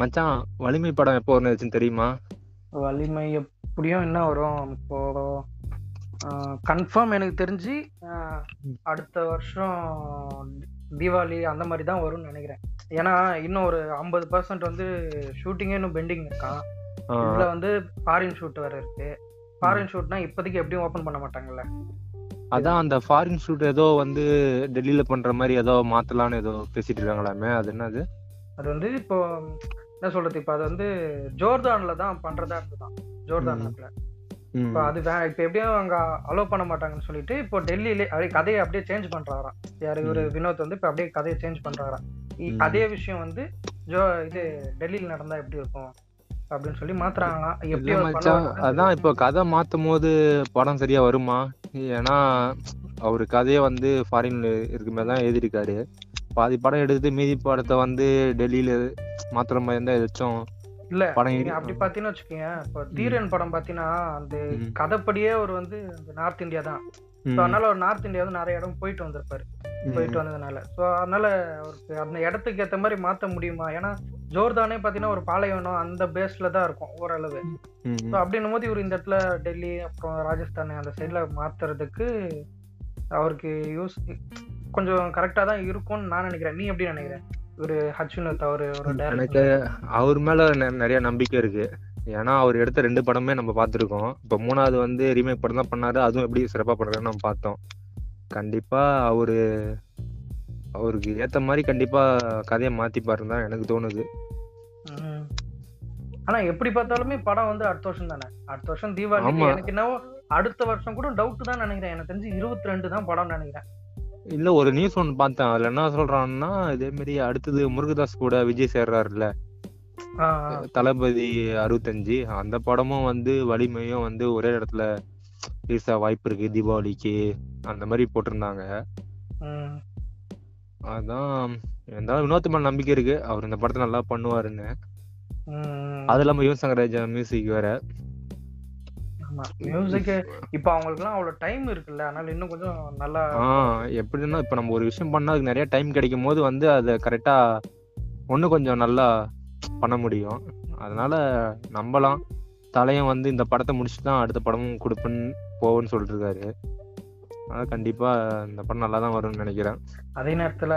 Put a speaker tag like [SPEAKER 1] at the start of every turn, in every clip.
[SPEAKER 1] மச்சான் வலிமை படம் எப்போ வந்துச்சுன்னு தெரியுமா?
[SPEAKER 2] வலிமை எப்படியும் என்ன வரும்? இப்போ கன்ஃபார்ம் எனக்கு தெரிஞ்சு அடுத்த வருஷம் தீபாவளி அந்த மாதிரி தான் வரும்னு நினைக்கிறேன். ஏன்னா இன்னும் ஒரு ஐம்பது பர்சன்ட் வந்து ஷூட்டிங்கே இன்னும் பெண்டிங் இருக்கான் இதுல வந்து ஃபாரின் ஷூட் வேற இருக்கு. ஃபாரின் ஷூட்னா இப்போதைக்கு எப்படியும் ஓபன் பண்ண மாட்டாங்கல்ல?
[SPEAKER 1] அதான் அந்த ஃபாரின் ஷூட் ஏதோ வந்து டெல்லியில பண்ற மாதிரி ஏதோ மாத்தலாம்னு ஏதோ பேசிட்டு இருக்காங்களாமே அது என்னது?
[SPEAKER 2] அது வந்து இப்போ என்ன சொல்றது? இப்போ அது வந்து ஜோர்தான்ல தான் பண்றதா இருந்துதான். ஜோர்தான். நாட்டுல
[SPEAKER 1] ம்,
[SPEAKER 2] இப்போ அது வே இப்போ எப்படியும் அங்க அலோவ் பண்ண மாட்டாங்கன்னு சொல்லிட்டு இப்போ டெல்லியிலே அப்படியே கதையை அப்படியே சேஞ்ச் பண்றாராம். யார் இவரு
[SPEAKER 1] ம்.
[SPEAKER 2] வினோத் வந்து இப்போ அப்படியே கதையை சேஞ்ச் பண்றாராம். இ-
[SPEAKER 1] ம்.
[SPEAKER 2] அதே விஷயம் வந்து ஜோ இது டெல்லியில நடந்தா எப்படி இருக்கும்? அப்படின்னு சொல்லி மாத்துறாங்களாம். எப்படி
[SPEAKER 1] அதான் இப்போ கதை மாத்தும் போது படம் சரியா வருமா? ஏன்னா அவரு கதையை வந்து ஃபாரின்ல இருக்க மாதிரி தான் எழுதியிருக்காரு. பாதி படம் எடுத்து மீதி படத்தை வந்து டெல்லியில மாத்துற மாதிரி இருந்தா ஏதாச்சும்
[SPEAKER 2] இல்ல
[SPEAKER 1] படம்
[SPEAKER 2] அப்படி பாத்தீங்கன்னா வச்சுக்கோங்க. இப்போ தீரன் படம் பாத்தீங்கன்னா அந்த. கதைப்படியே அவர் வந்து நார்த் இந்தியா தான். ஸோ அதனால ஒரு நார்த் இந்தியா வந்து நிறைய இடம் போயிட்டு வந்திருப்பாரு. போயிட்டு வந்ததுனால. ஸோ அதனால அவருக்கு அந்த இடத்துக்கு ஏற்ற மாதிரி மாற்ற முடியுமா? ஏன்னா ஜோர்தானே பார்த்தீங்கன்னா ஒரு பாலைவனம் அந்த பேஸ்ல தான் இருக்கும் ஓரளவு. ஸோ அப்படின்னும் போது இவர் இந்த இடத்துல டெல்லி அப்புறம் ராஜஸ்தான் அந்த சைடில் மாத்துறதுக்கு அவருக்கு யூஸ் கொஞ்சம் கரெக்டாக தான் இருக்கும்னு நான் நினைக்கிறேன். நீ எப்படி நினைக்கிறேன் இவர் ஹச்சுனத் அவர் ஒரு
[SPEAKER 1] எனக்கு அவர் மேல நிறைய நம்பிக்கை இருக்கு. ஏன்னா அவர் எடுத்த ரெண்டு படமே நம்ம பார்த்துருக்கோம். இப்போ மூணாவது வந்து ரீமேக் படம் தான் பண்ணாரு. அதுவும் எப்படி சிறப்பா பண்றாருன்னு நம்ம பார்த்தோம். கண்டிப்பா அவரு அவருக்கு ஏத்த மாதிரி கண்டிப்பா கதையை மாத்திப்பாருன்னு தான் எனக்கு தோணுது.
[SPEAKER 2] ஆனா எப்படி பார்த்தாலுமே படம் வந்து அடுத்த வருஷம் தானே. அடுத்த வருஷம் தீபாவளி. எனக்கு என்னவோ அடுத்த வருஷம் கூட டவுட் தான் நினைக்கிறேன். எனக்கு தெரிஞ்சு இருபத்தி ரெண்டு தான் படம் நினைக்கிறேன்.
[SPEAKER 1] இல்ல ஒரு நியூஸ் ஒன்று பார்த்தேன். அதுல என்ன சொல்றான்னா இதே மாதிரி அடுத்தது முருகதாஸ் கூட விஜய் சேர்றாருல்ல. தளபதி அறுபத்தஞ்சு அந்த படமும் வந்து வலிமையும் வந்து ஒரே இடத்துல ரிலீஸ் வாய்ப்பு இருக்கு. தீபாவளிக்கு அந்த மாதிரி போட்டிருந்தாங்க. அதான் இருந்தாலும் வினோத் மேல நம்பிக்கை இருக்கு. அவர் இந்த படத்தை நல்லா பண்ணுவாருன்னு. அது இல்லாம யுவன் சங்கர் ராஜா மியூசிக் வேற.
[SPEAKER 2] ஆமா. மியூசிக் இப்போ அவங்களுக்குலாம் அவ்வளவு டைம் இருக்குல்ல. அதனால இன்னும் கொஞ்சம் நல்லா
[SPEAKER 1] எப்படின்னா இப்ப நம்ம ஒரு விஷயம் பண்ணா அதுக்கு நிறைய டைம் கிடைக்கும் போது வந்து அதை கரெக்டா ஒண்ணு கொஞ்சம் நல்லா பண்ண முடியும். அதனால நம்பலாம். தலையும் வந்து இந்த படத்தை முடிச்சுட்டு தான் அடுத்த படமும் கொடுப்பேன்னு போவேன்னு சொல்லிட்டு இருக்காரு அதனால கண்டிப்பா இந்த படம் நல்லா தான் வரும்னு நினைக்கிறேன்.
[SPEAKER 2] அதே நேரத்துல.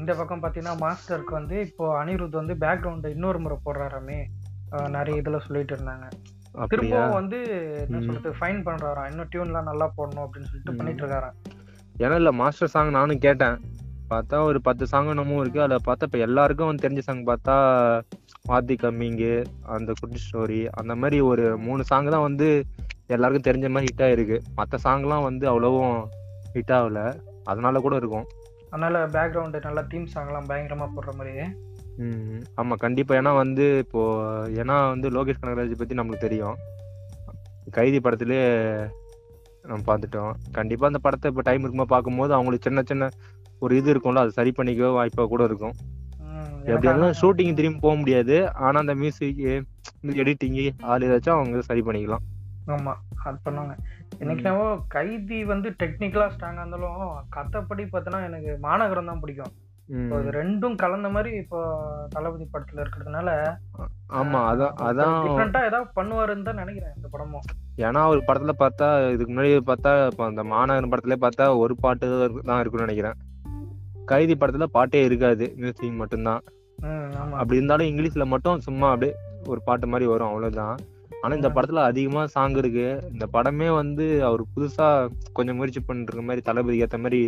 [SPEAKER 2] இந்த பக்கம் பாத்தீங்கன்னா மாஸ்டருக்கு வந்து இப்போ அனிருத் வந்து பேக்ரவுண்ட் இன்னொரு முறை போடுறாராமே. நிறைய இதுல சொல்லிட்டு இருந்தாங்க. திரும்பவும் வந்து என்ன. சொல்றது ஃபைன் பண்றாராம் இன்னும் டியூன்லாம் நல்லா போடணும் அப்படின்னு சொல்லிட்டு. பண்ணிட்டு இருக்காராம்
[SPEAKER 1] ஏன்னா இல்ல மாஸ்டர் சாங் நானும் கேட்டேன். பார்த்தா ஒரு பத்து சாங் என்னமோ இருக்கு. அதுல பார்த்தா இப்ப எல்லாருக்கும் வந்து தெரிஞ்ச சாங் பார்த்தா வாத்தி கம்மிங்கு அந்த குட்டி ஸ்டோரி அந்த மாதிரி ஒரு மூணு சாங் தான் வந்து எல்லாருக்கும் தெரிஞ்ச மாதிரி ஹிட் ஆயிருக்கு. மற்ற சாங்லாம் வந்து அவ்வளவும் ஹிட் ஆகல. அதனால கூட இருக்கும்.
[SPEAKER 2] அதனால பேக்ரவுண்ட் நல்லா தீம் சாங்லாம் பயங்கரமா போடுற மாதிரி
[SPEAKER 1] ஆமா கண்டிப்பா. ஏன்னா வந்து இப்போ ஏன்னா வந்து லோகேஷ் கனகராஜ் பத்தி நம்மளுக்கு தெரியும். கைதி படத்திலே நம்ம பார்த்துட்டோம். கண்டிப்பா அந்த படத்தை இப்போ டைம் இருக்கும்போது பார்க்கும்போது அவங்களுக்கு சின்ன சின்ன ஒரு இது இருக்கும்ல அது சரி பண்ணிக்க வாய்ப்பா கூட இருக்கும்.
[SPEAKER 2] ம்,
[SPEAKER 1] எப்படி இருந்தாலும் ஷூட்டிங் திரும்பி போக முடியாது. ஆனா அந்த மியூசிக் எடிட்டிங் ஆள் ஏதாச்சும் அவங்க சரி பண்ணிக்கலாம்.
[SPEAKER 2] ஆமா அது பண்ணுவாங்க. எனக்கு என்னவோ கைதி வந்து டெக்னிக்கலா ஸ்ட்ராங்கா இருந்தாலும் கதைப்படி பார்த்தோன்னா எனக்கு மாநகரம் தான் பிடிக்கும்.
[SPEAKER 1] ம்.
[SPEAKER 2] இப்போ ரெண்டும் கலந்த மாதிரி இப்போ தளபதி படத்துல இருக்கிறதுனால
[SPEAKER 1] ஆமா அதான் அதான்
[SPEAKER 2] டிஃப்ரெண்டா ஏதாவது பண்ணுவாருன்னு தான் நினைக்கிறேன் இந்த படமும்.
[SPEAKER 1] ஏன்னா ஒரு படத்துல பார்த்தா இதுக்கு முன்னாடி பார்த்தா இப்போ அந்த மாநகரன் படத்துல பார்த்தா ஒரு பாட்டு தான் இருக்கும்னு நினைக்கிறேன். கைதி படத்துல பாட்டே இருக்காது மியூசிக் மட்டும்தான். அப்படி இருந்தாலும் இங்கிலீஷ்ல மட்டும் சும்மா அப்படியே ஒரு பாட்டு மாதிரி வரும் அவ்வளவுதான். ஆனா இந்த படத்துல அதிகமா சாங் இருக்கு. இந்த படமே வந்து அவர் புதுசா கொஞ்சம் முயற்சி இருக்க மாதிரி தளபதிக்கு ஏத்த மாதிரி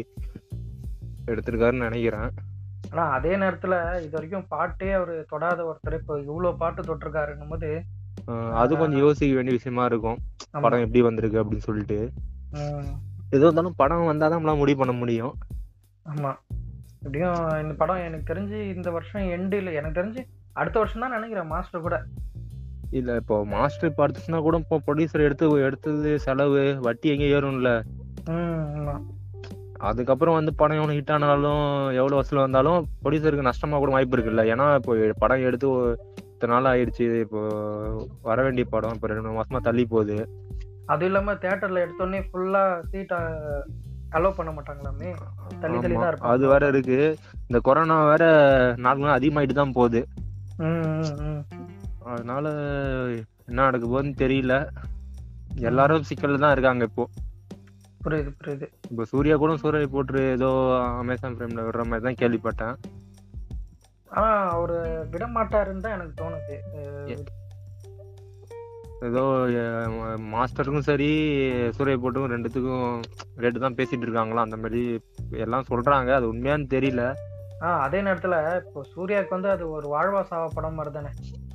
[SPEAKER 1] எடுத்திருக்காருன்னு நினைக்கிறேன்.
[SPEAKER 2] ஆனா அதே நேரத்துல இது வரைக்கும் பாட்டே அவரு தொடாத ஒருத்தர் இப்போ இவ்வளவு பாட்டு தொட்டிருக்காருன்னும் போது
[SPEAKER 1] அது கொஞ்சம் யோசிக்க வேண்டிய விஷயமா இருக்கும். படம் எப்படி வந்திருக்கு அப்படின்னு சொல்லிட்டு. எது இருந்தாலும் படம் வந்தாதான் நம்மளால முடிவு பண்ண முடியும்.
[SPEAKER 2] ஆமா. எப்படியும் இந்த படம் எனக்கு தெரிஞ்சு இந்த வருஷம் எண்டில் எனக்கு தெரிஞ்சு அடுத்த வருஷம் தான் நினைக்கிறேன் மாஸ்டர் கூட.
[SPEAKER 1] இல்ல இப்போ மாஸ்டர் இப்போ அடுத்துச்சுன்னா கூட இப்போ ப்ரொடியூசர் எடுத்து எடுத்தது செலவு வட்டி எங்க ஏறும்ல. அதுக்கப்புறம் வந்து படம் எவ்வளவு ஹிட் ஆனாலும் எவ்வளவு வசூல் வந்தாலும் ப்ரொடியூசருக்கு நஷ்டமா கூட வாய்ப்பு இருக்குல்ல. ஏன்னா இப்போ படம் எடுத்து இத்தனை நாள் ஆயிடுச்சு. இப்போ வர வேண்டிய படம் இப்போ ரெண்டு மூணு மாசமா தள்ளி போகுது.
[SPEAKER 2] அதுவும் இல்லாம தியேட்டர்ல எடுத்தோடனே ஃபுல்லா சீட் அலோவ் பண்ண மாட்டாங்களாமே? தள்ளி தள்ளி தான் இருப்பாங்க.
[SPEAKER 1] அது வேற இருக்கு. இந்த கொரோனா வேற நாலு நாள் அதிகமாயிட்டு தான் போகுது. அதனால என்ன நடக்க போகுதுன்னு தெரியல. எல்லாரும் சிக்கல்ல தான் இருக்காங்க இப்போ.
[SPEAKER 2] புரியுது புரியுது.
[SPEAKER 1] இப்போ சூர்யா கூட சூரிய போட்டு ஏதோ அமேசான் பிரைம்ல விடுற மாதிரி தான் கேள்விப்பட்டேன்.
[SPEAKER 2] ஆனா அவரு விட மாட்டாருன்னு தான் எனக்கு தோணுது.
[SPEAKER 1] ஏதோ மாஸ்டருக்கும் சரி சூரிய போட்டுக்கும் ரெண்டுத்துக்கும் ரேட்டு தான் பேசிட்டு இருக்காங்களா அந்த மாதிரி எல்லாம் சொல்றாங்க. அது உண்மையான்னு தெரியல.
[SPEAKER 2] ஆஹ் அதே நேரத்துல இப்போ சூர்யாவுக்கு வந்து அது ஒரு வாழ்வா சாவா படம் மாதிரி தானே.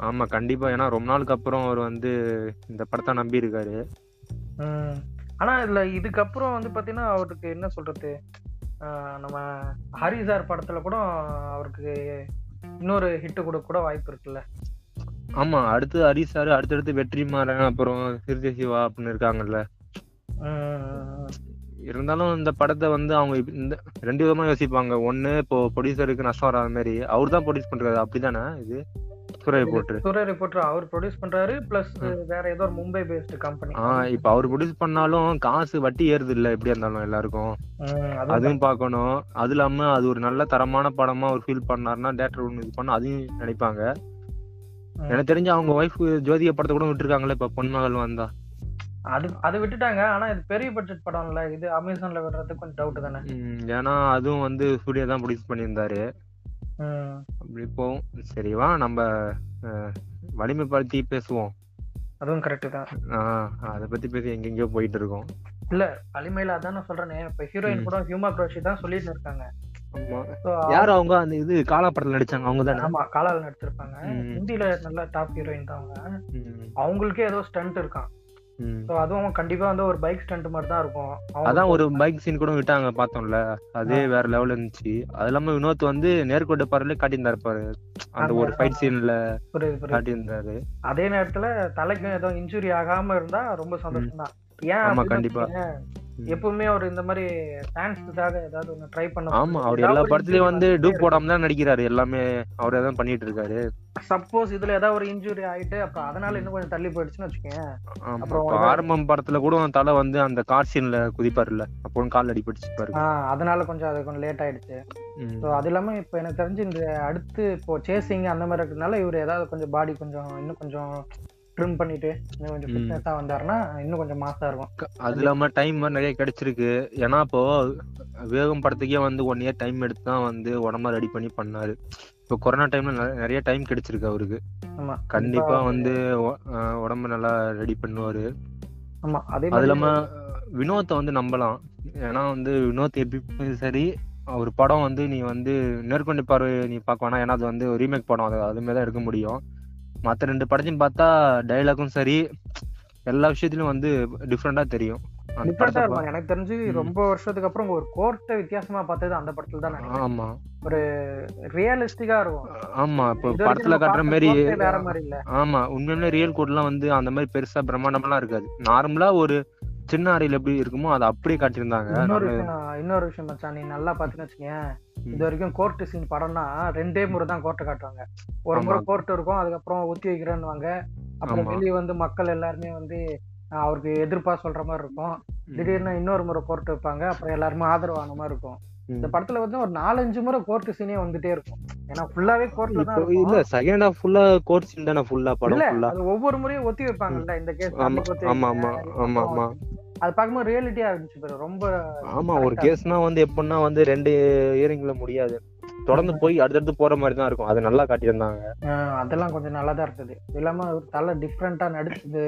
[SPEAKER 1] ஆமா கண்டிப்பா. ஏன்னா ரொம்ப நாளுக்கு அப்புறம் அவர் வந்து இந்த படத்தை நம்பி இருக்காரு
[SPEAKER 2] ம். ஆனா இதுல இதுக்கப்புறம் வந்து பாத்தீங்கன்னா அவருக்கு என்ன சொல்றது? ஆஹ் நம்ம ஹரி சார் படத்துல கூட அவருக்கு இன்னொரு ஹிட் கொடுக்க கூட வாய்ப்பு இருக்குல்ல.
[SPEAKER 1] ஆமா அடுத்து ஹரிஷ் சார் அடுத்தடுத்து வெற்றிமாறன் அப்புறம் சிறுத்தை சிவா அப்படின்னு இருக்காங்கல்ல. இருந்தாலும் இந்த படத்தை வந்து அவங்க இந்த ரெண்டு விதமா யோசிப்பாங்க. ஒண்ணு இப்போ ப்ரொடியூசருக்கு நஷ்டம் வராத மாதிரி அவர் தான் ப்ரொடியூஸ் பண்றாரு. அப்படிதானே இது? சூரிய போட்டு
[SPEAKER 2] சூர்யா ரிப்போர்ட்டர் அவர் ப்ரொடியூஸ் பண்றாரு பிளஸ் வேற ஏதோ ஒரு மும்பை பேஸ்டு கம்பெனி
[SPEAKER 1] ஆஹ் இப்ப அவர் ப்ரொடியூஸ் பண்ணாலும் காசு வட்டி ஏறுது இல்ல எப்படியா இருந்தாலும் எல்லாருக்கும். அதுவும் பார்க்கணும். அது இல்லாம அது ஒரு நல்ல தரமான படமா ஒரு ஃபீல் பண்ணாருன்னா தேட்டர் ஒன்று இது பண்ண அதையும் நினைப்பாங்க. எனக்கு தெரிஞ்சு அவங்க ஒய்ஃப் ஜோதிகா படத்தை கூட விட்டுருக்காங்களே இப்ப பொன்மகள் வந்தா.
[SPEAKER 2] அது அது விட்டுட்டாங்க ஆனா இது பெரிய பட்ஜெட் படம் இல்ல இது அமேசான்ல விடுறது கொஞ்சம் டவுட் தானே.
[SPEAKER 1] ஏன்னா அதுவும் வந்து சூர்யா தான் ப்ரொடியூஸ் பண்ணியிருந்தாரு. அப்படி போகும் சரி வா நம்ம வலிமை பத்தி பேசுவோம்.
[SPEAKER 2] அதுவும் கரெக்ட் தான்.
[SPEAKER 1] அதை பத்தி பேசி எங்கெங்கயோ போயிட்டு இருக்கோம்
[SPEAKER 2] இல்ல வலிமையில அதான் நான் சொல்றேனே. இப்ப ஹீரோயின். கூட ஹியூமா குரோஷி தான் சொல்லிட்டு இருக்காங்க.
[SPEAKER 1] யார் அவங்க? அந்த இது காலா படத்துல நடிச்சாங்க அவங்க தானே?
[SPEAKER 2] ஆமா காலால நடிச்சிருப்பாங்க. ஹிந்தில நல்ல டாப் ஹீரோயின் தான் அவங்க. அவங்களுக்கே ஏதோ ஸ்டண்ட் இருக்கான். ஸோ அதுவும் கண்டிப்பா வந்து ஒரு பைக் ஸ்டண்ட் மாதிரி தான் இருக்கும்.
[SPEAKER 1] அதான் ஒரு பைக் சீன் கூட விட்டாங்க பார்த்தோம்ல. அதே வேற லெவல்ல இருந்துச்சு. அது இல்லாம வினோத் வந்து நேர்கொண்ட பார்வையில காட்டியிருந்தாரு பாரு. அந்த ஒரு ஃபைட் சீன்ல காட்டியிருந்தாரு.
[SPEAKER 2] அதே நேரத்துல தலைக்கும் ஏதோ இன்ஜுரி ஆகாம இருந்தா ரொம்ப சந்தோஷம் தான் ஏன்
[SPEAKER 1] கண்டிப்பா.
[SPEAKER 2] எப்பவுமே அவர் இந்த மாதிரி ஃபேன்ஸுக்காக ஏதாவது ஒண்ணு ட்ரை பண்ண
[SPEAKER 1] ஆமா அவர் எல்லா படத்துலயும் வந்து டூப் போடாம தான் நடிக்கிறாரு. எல்லாமே அவரே தான் பண்ணிட்டு இருக்காரு.
[SPEAKER 2] சப்போஸ் இதுல ஏதாவது ஒரு இன்ஜுரி ஆயிட்டு அப்புறம் அதனால இன்னும் கொஞ்சம் தள்ளி போயிடுச்சுன்னு வச்சுக்கோங்க
[SPEAKER 1] ஆமா
[SPEAKER 2] அப்புறம்
[SPEAKER 1] ஆரம்பம் படத்துல கூட தலை வந்து அந்த கார் சீன்ல குதிப்பாருல்ல. அப்போ கால் பாரு
[SPEAKER 2] ஆஹ் அதனால கொஞ்சம் அது கொஞ்சம் லேட் ஆயிடுச்சு. ஸோ அது இல்லாம இப்போ எனக்கு தெரிஞ்சு இந்த அடுத்து இப்போ சேசிங் அந்த மாதிரி இருக்கிறதுனால இவர் ஏதாவது கொஞ்சம் பாடி கொஞ்சம் இன்னும் கொஞ்சம் ட்ரிம் பண்ணிட்டு இன்னும் கொஞ்சம். ஃபிட்னஸா வந்தாருன்னா இன்னும் கொஞ்சம் மாசா இருக்கும்.
[SPEAKER 1] அது இல்லாம டைம் நிறைய கிடைச்சிருக்கு. ஏன்னா இப்போ வேகம் படத்துக்கே வந்து ஒன் இயர் டைம் எடுத்து தான் வந்து உடம்ப ரெடி பண்ணி பண்ணாரு. இப்போ கொரோனா டைம்ல நிறைய- டைம் கிடைச்சிருக்கு அவருக்கு.
[SPEAKER 2] ஆமா
[SPEAKER 1] கண்டிப்பா வந்து உடம்ப நல்லா ரெடி பண்ணுவாரு.
[SPEAKER 2] ஆமா அதே
[SPEAKER 1] அது இல்லாம வினோத்தை வந்து நம்பலாம். ஏன்னா வந்து வினோத் எப்படி சரி ஒரு படம் வந்து நீ வந்து நேர்கொண்டு பார்வை நீ பார்க்க வேணாம். ஏன்னா அது வந்து ரீமேக் படம் அது அதுமாரி தான் எடுக்க முடியும். மற்ற ரெண்டு படத்தையும் பார்த்தா டைலாக்கும் சரி எல்லா விஷயத்திலும் வந்து டிஃப்ரெண்டா தெரியும்.
[SPEAKER 2] எனக்கு தெரிஞ்சு. ரொம்ப வருஷத்துக்கு அப்புறம் ஒரு கோர்ட்டை வித்தியாசமா பார்த்தது அந்த படத்துல தான்
[SPEAKER 1] ஆமா.
[SPEAKER 2] ரியலிஸ்டிக்கா இருக்கும்.
[SPEAKER 1] ஆமா. இப்போ படத்துல காட்டுற மாதிரி
[SPEAKER 2] வேற மாதிரி இல்ல.
[SPEAKER 1] ஆமா. உண்மையுமே ரியல் கோட்லாம் வந்து அந்த மாதிரி பெருசா பிரம்மாண்டமெல்லாம் இருக்காது. நார்மலா ஒரு சின்ன அறையில் எப்படி இருக்குமோ அதை அப்படியே காட்டியிருந்தாங்க.
[SPEAKER 2] இன்னொரு விஷயம் இன்னொரு விஷயம் மச்சான் நீ நல்லா பாத்துன்னு வச்சுக்கேன். இது வரைக்கும் கோர்ட் சீன் படம்னா ரெண்டே முறை தான் கோர்ட்டை காட்டுவாங்க. ஒரு முறை. கோர்ட் இருக்கும் அதுக்கப்புறம் ஒத்தி வைக்கிறேன்னுவாங்க. அப்புறம். வெளியே வந்து மக்கள் எல்லாருமே வந்து அவருக்கு எதிர்ப்பா சொல்ற மாதிரி இருக்கும். திடீர்னு இன்னொரு முறை கோர்ட் வைப்பாங்க அப்புறம் எல்லாருமே ஆதரவான மாதிரி இருக்கும். இந்த படத்துல வந்து ஒரு நாலஞ்சு முறை கோர்ட் சீனே வந்துட்டே இருக்கும். ஏன்னா ஃபுல்லாவே கோர்ட்ல தான்
[SPEAKER 1] இல்ல செகண்ட் ஹாஃப் ஃபுல்லா கோர்ட் சீன் தானே ஃபுல்லா படம் ஃபுல்லா
[SPEAKER 2] ஒவ்வொரு முறையும் ஒத்தி வைப்பாங்கல்ல இந்த கேஸ்
[SPEAKER 1] ஆமா ஆமா ஆமா ஆமா.
[SPEAKER 2] அது பார்க்கும்போது ரியாலிட்டியா இருந்துச்சு பாரு. ரொம்ப
[SPEAKER 1] ஆமா ஒரு கேஸ்னா வந்து எப்படின்னா வந்து ரெண்டு இயரிங்ல முடியாது. தொடர்ந்து போய் அடுத்தடுத்து போற மாதிரி தான் இருக்கும். அது நல்லா காட்டியிருந்தாங்க.
[SPEAKER 2] அதெல்லாம் கொஞ்சம் நல்லா தான் இருந்தது இல்லாம தலை டிஃப்ரெண்டா நடிச்சது.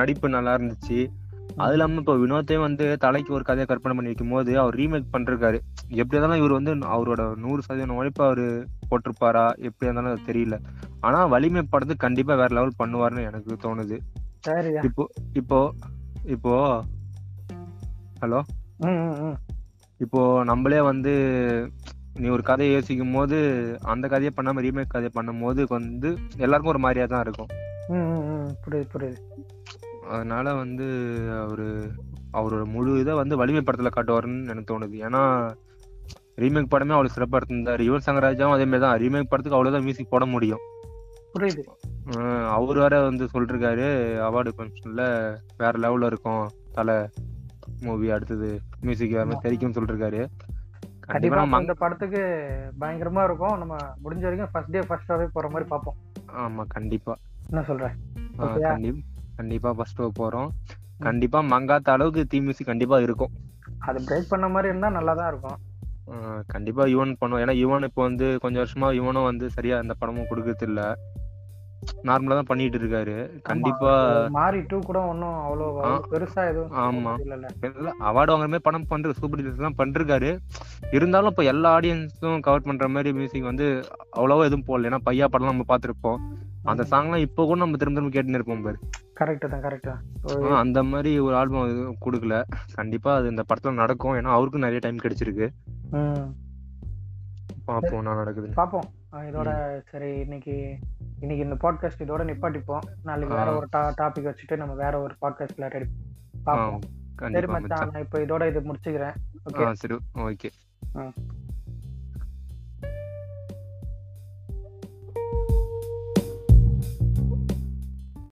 [SPEAKER 1] நடிப்பு நல்லா இருந்துச்சு. அது இல்லாம இப்போ வினோத்தே வந்து தலைக்கு ஒரு கதையை கற்பனை பண்ணி வைக்கும் போது அவர் ரீமேக் பண்றாரு. எப்படி இருந்தாலும் இவர் வந்து அவரோட நூறு சதவீதம் உழைப்பு அவரு போட்டிருப்பாரா? எப்படி இருந்தாலும் தெரியல. ஆனா வலிமை படத்து கண்டிப்பா வேற லெவல் பண்ணுவாருன்னு எனக்கு தோணுது. இப்போ இப்போ இப்போ ஹலோ? இப்போ நம்மளே வந்து நீ ஒரு கதையை யோசிக்கும் போது அந்த கதையை பண்ணாம ரீமேக் கதையை பண்ணும் போது வந்து எல்லாருக்கும் ஒரு மாதிரியா தான் இருக்கும்.
[SPEAKER 2] புரியுது புரியுது.
[SPEAKER 1] அதனால வந்து அவரு அவரோட முழு இதை வந்து வலிமை படத்துல காட்டுவாருன்னு எனக்கு தோணுது. ஏன்னா ரீமேக் படமே அவ்வளவு சிறப்பா இருந்தாரு யுவன் சங்கராஜாவும் அதே மாதிரி தான். ரீமேக் படத்துக்கு அவ்வளவுதான் மியூசிக் போட முடியும்.
[SPEAKER 2] புரியுது.
[SPEAKER 1] அவர் வேற வந்து சொல்லிருக்காரு அவார்டு ஃபங்க்ஷன்ல வேற லெவல்ல இருக்கும் தலை மூவி அடுத்தது மியூசிக் வேற மாதிரி தெரிக்கும்னு சொல்லிருக்காரு. கண்டிப்பா
[SPEAKER 2] இந்த படத்துக்கு பயங்கரமா இருக்கும். நம்ம முடிஞ்ச வரைக்கும் ஃபர்ஸ்ட் டே ஃபர்ஸ்ட் ஷோவே போற மாதிரி பார்ப்போம்.
[SPEAKER 1] ஆமா கண்டிப்பா.
[SPEAKER 2] என்ன சொல்ற?
[SPEAKER 1] ஆ,
[SPEAKER 2] ஓகேயா
[SPEAKER 1] கண்டி- கண்டிப்பா ஃபர்ஸ்ட் போறோம். கண்டிப்பா மங்காத்த அளவுக்கு தீ மியூசிக் கண்டிப்பா இருக்கும்.
[SPEAKER 2] அது பிரேக் பண்ண மாதிரி இருந்தா நல்லா தான் இருக்கும்
[SPEAKER 1] கண்டிப்பா யுவன் பண்ணுவோம். ஏன்னா யுவன் இப்போ வந்து கொஞ்சம் வருஷமா யுவனும் வந்து சரியா அந்த படமும் கொடுக்கறது இல்ல நார்மலா தான் பண்ணிட்டு இருக்காரு கண்டிப்பா
[SPEAKER 2] மாறி டூ கூட ஒன்றும் அவ்வளோ
[SPEAKER 1] ஆ,
[SPEAKER 2] பெருசா எதுவும்
[SPEAKER 1] ஆமா. அவார்டு வாங்குற மாதிரி படம் பண்ற சூப்பர் ஹிட்ஸ் எல்லாம் பண்ணிருக்காரு இருந்தாலும் இப்போ எல்லா ஆடியன்ஸும் கவர் பண்ற மாதிரி மியூசிக் வந்து அவ்வளவா எதுவும் போடல. ஏன்னா பையா படம் நம்ம பார்த்திருப்போம். அந்த சாங்லாம் இப்போ கூட நம்ம திரும்ப திரும்ப கேட்டுன்னு இருப்போம் பாரு.
[SPEAKER 2] கரெக்ட் தான் கரெக்ட் தான்.
[SPEAKER 1] அந்த மாதிரி ஒரு ஆல்பம் கொடுக்கல. கண்டிப்பா அது இந்த படத்துல நடக்கும். ஏன்னா அவருக்கும் நிறைய டைம் கிடைச்சிருக்கு.
[SPEAKER 2] ம்.
[SPEAKER 1] பார்ப்போம் நான் நடக்குது
[SPEAKER 2] பார்ப்போம். ஆ, இதோட சரி இன்னைக்கு இன்னைக்கு இந்த பாட்காஸ்ட் இதோட நிப்பாட்டிப்போம். நாளைக்கு வேற. ஒரு டாபிக் வச்சுட்டு நம்ம வேற ஒரு பாட்காஸ்ட்ல ரெடி பார்ப்போம். சரி மச்சான் நான் இப்போ இதோட இது முடிச்சுக்கிறேன். ஓகே
[SPEAKER 1] சரி ஓகே.